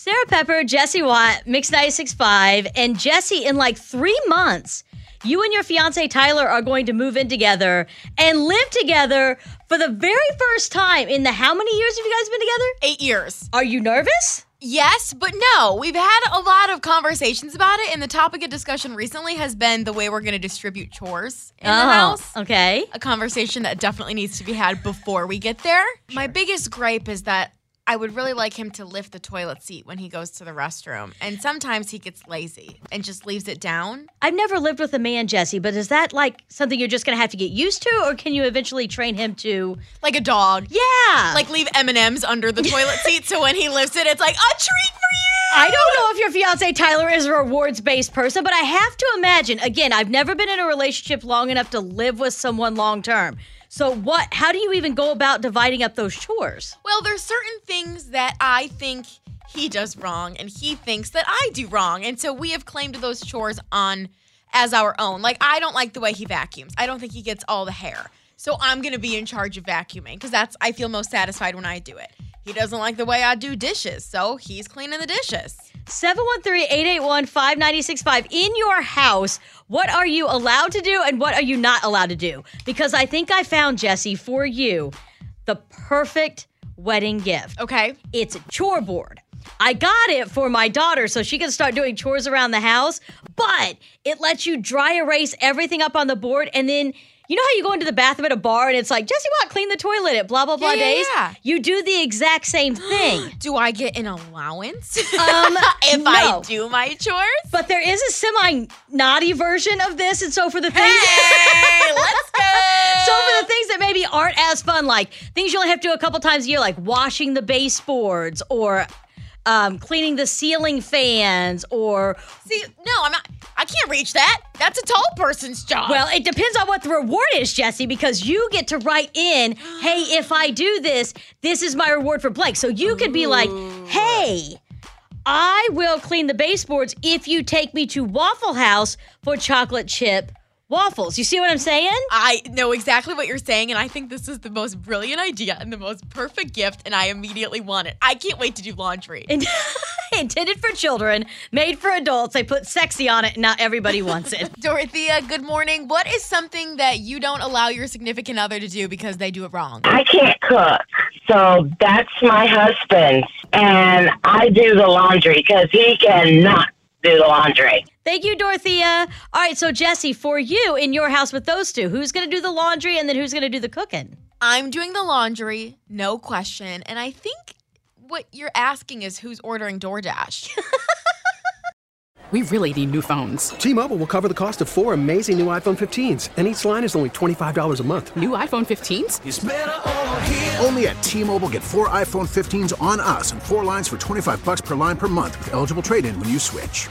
Sarah Pepper, Jesse Watt, Mix 96.5, and Jesse, in like three months, you and your fiance Tyler are going to move in together and live together for the very first time in the how many years have you guys been together? Eight years. Are you nervous? Yes, but no. We've had a lot of conversations about it, and the topic of discussion recently has been the way we're going to distribute chores in the Oh, house. Okay. A conversation that definitely needs to be had before we get there. My biggest gripe is that I would really like him to lift the toilet seat when he goes to the restroom. And sometimes he gets lazy and just leaves it down. I've never lived with a man, Jesse, but is that like something you're just going to have to get used to, or can you eventually train him to? Like a dog. Yeah. Like leave M&Ms under the toilet seat so when he lifts it, it's like, a treat for you! I don't know if your fiance Tyler is a rewards based person, but I have to imagine. Again, I've never been in a relationship long enough to live with someone long term. So what? How do you even go about dividing up those chores? Well, there's certain things that I think he does wrong and he thinks that I do wrong. And so we have claimed those chores on as our own. Like I don't like the way he vacuums. I don't think he gets all the hair. So I'm going to be in charge of vacuuming because that's I feel most satisfied when I do it. He doesn't like the way I do dishes, so he's cleaning the dishes. 713-881-5965 in your house what are you allowed to do and what are you not allowed to do because i think i found jesse for you the perfect wedding gift Okay. it's a chore board i got it for my daughter so she can start doing chores around the house but it lets you dry erase everything up on the board and then you know how you go into the bathroom at a bar and it's like Jesse Watt clean the toilet at blah blah blah Yeah, yeah, days. yeah. You do the exact same thing. Do I get an allowance Um, if no. I do my chores? But there is a semi naughty version of this, and so for the things, Hey, let's go. so for the things that maybe aren't as fun, like things you only have to do a couple times a year, like washing the baseboards or um, cleaning the ceiling fans, or See, no, I'm not. I can't reach that. That's a tall person's job. well, it depends on what the reward is, Jesse, because you get to write in, "Hey, if I do this, this is my reward for blank." So you could be like, "Hey." I will clean the baseboards if you take me to Waffle House for chocolate chip waffles. You see what I'm saying? I know exactly what you're saying, and I think this is the most brilliant idea and the most perfect gift, and I immediately want it. I can't wait to do laundry. In- intended for children, made for adults. They put sexy on it, and not everybody wants it. Dorothea, good morning. What is something that you don't allow your significant other to do because they do it wrong? I can't cook. So that's my husband. And I do the laundry because he cannot do the laundry. Thank you, Dorothea. All right, so Jesse, for you in your house with those two, who's going to do the laundry and then who's going to do the cooking? I'm doing the laundry, no question, and I think what you're asking is who's ordering DoorDash. We really need new phones. T-Mobile will cover the cost of four amazing new iPhone 15s, and each line is only $25 a month. New iPhone 15s? Only at T-Mobile get four iPhone 15s on us and four lines for 25 bucks per line per month with eligible trade-in when you switch.